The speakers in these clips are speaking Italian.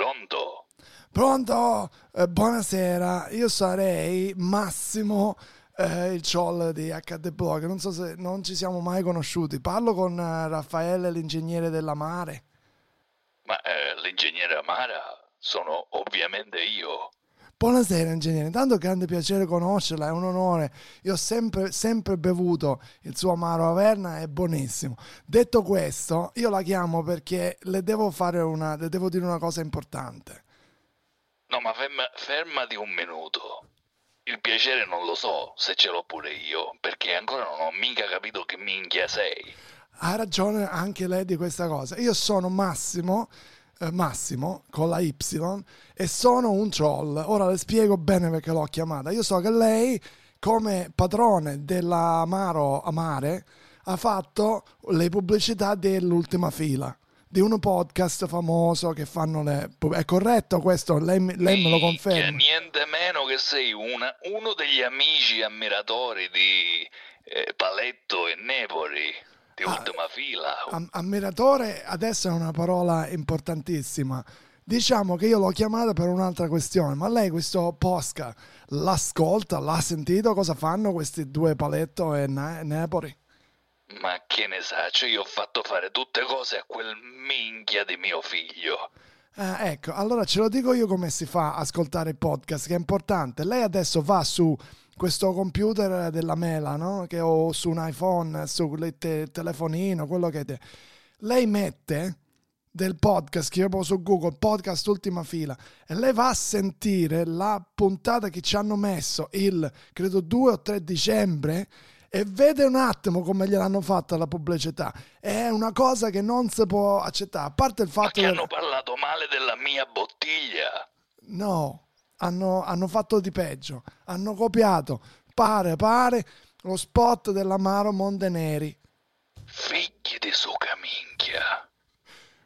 Pronto? Pronto? Eh, buonasera, io sarei Massimo, eh, il ciol di HD Blog. Non so se non ci siamo mai conosciuti. Parlo con eh, Raffaele, l'ingegnere della mare. Ma eh, l'ingegnere Amara sono ovviamente io. Buonasera ingegnere, intanto grande piacere conoscerla, è un onore. Io ho sempre, sempre bevuto il suo amaro Averna, è buonissimo. Detto questo, io la chiamo perché le devo fare una, le devo dire una cosa importante. No, ma ferma, fermati un minuto. Il piacere non lo so se ce l'ho pure io, perché ancora non ho mica capito che minchia sei. Ha ragione anche lei di questa cosa. Io sono Massimo, Massimo con la Y e sono un troll. Ora le spiego bene perché l'ho chiamata. Io so che lei, come padrone dell'Amaro Amare, ha fatto le pubblicità dell'ultima fila di un podcast famoso che fanno le... È corretto questo? Lei, lei me lo conferma? Niente meno che sei una- uno degli amici ammiratori di eh, Paletto e Nepoli, di Ah, ultima fila. Am- ammiratore adesso è una parola importantissima. Diciamo che io l'ho chiamata per un'altra questione, ma lei questo Posca l'ascolta, l'ha sentito? Cosa fanno questi due Paletto e Ne- Nepoli? Ma che ne sa, cioè io ho fatto fare tutte cose a quel minchia di mio figlio. Ah, ecco, allora ce lo dico io come si fa a ascoltare il podcast, che è importante. Lei adesso va su questo computer della Mela, no? Che ho su un iPhone, su te- telefonino, quello che è. Lei mette del podcast, scrivo su Google, podcast ultima fila, e lei va a sentire la puntata che ci hanno messo il, credo, 2 o 3 dicembre e vede un attimo come gliel'hanno fatta la pubblicità. È una cosa che non si può accettare, a parte il Ma fatto che che... hanno parlato male della mia bottiglia. No, hanno, hanno fatto di peggio. Hanno copiato, pare, pare, lo spot dell'Amaro Monteneri. Figli di suca minchia.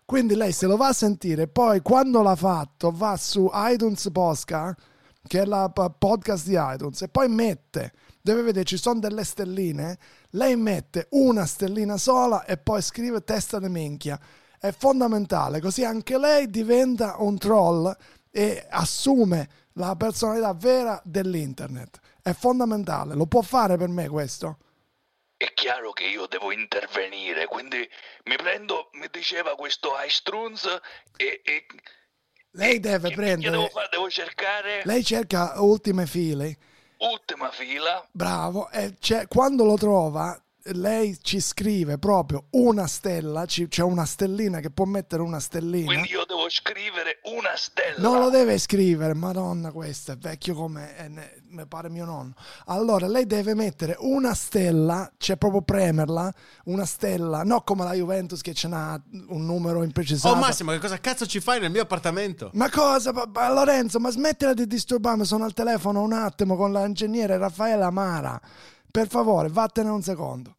Quindi lei se lo va a sentire, poi quando l'ha fatto va su iTunes Posca, che è la podcast di iTunes, e poi mette, deve vedere, ci sono delle stelline, lei mette una stellina sola e poi scrive testa di minchia. È fondamentale, così anche lei diventa un troll e assume la personalità vera dell'internet. È fondamentale, lo può fare per me questo? È chiaro che io devo intervenire, quindi mi prendo, mi diceva questo iStruns e... e Lei deve prendere, devo cercare lei cerca ultime file ultima fila. Bravo, e c'è- quando lo trova, lei ci scrive proprio una stella, c'è una stellina che può mettere una stellina. Quindi io devo scrivere una stella. Non lo deve scrivere, madonna, questo è vecchio come eh, ne- mi pare mio nonno. Allora, lei deve mettere una stella, c'è proprio premerla, una stella, non come la Juventus che ce n'ha un numero imprecisato. Oh Massimo, che cosa cazzo ci fai nel mio appartamento? Ma cosa? Pa- pa- Lorenzo, ma smettila di disturbarmi, sono al telefono un attimo con l'ingegnere Raffaele Amara. Per favore, vattene un secondo.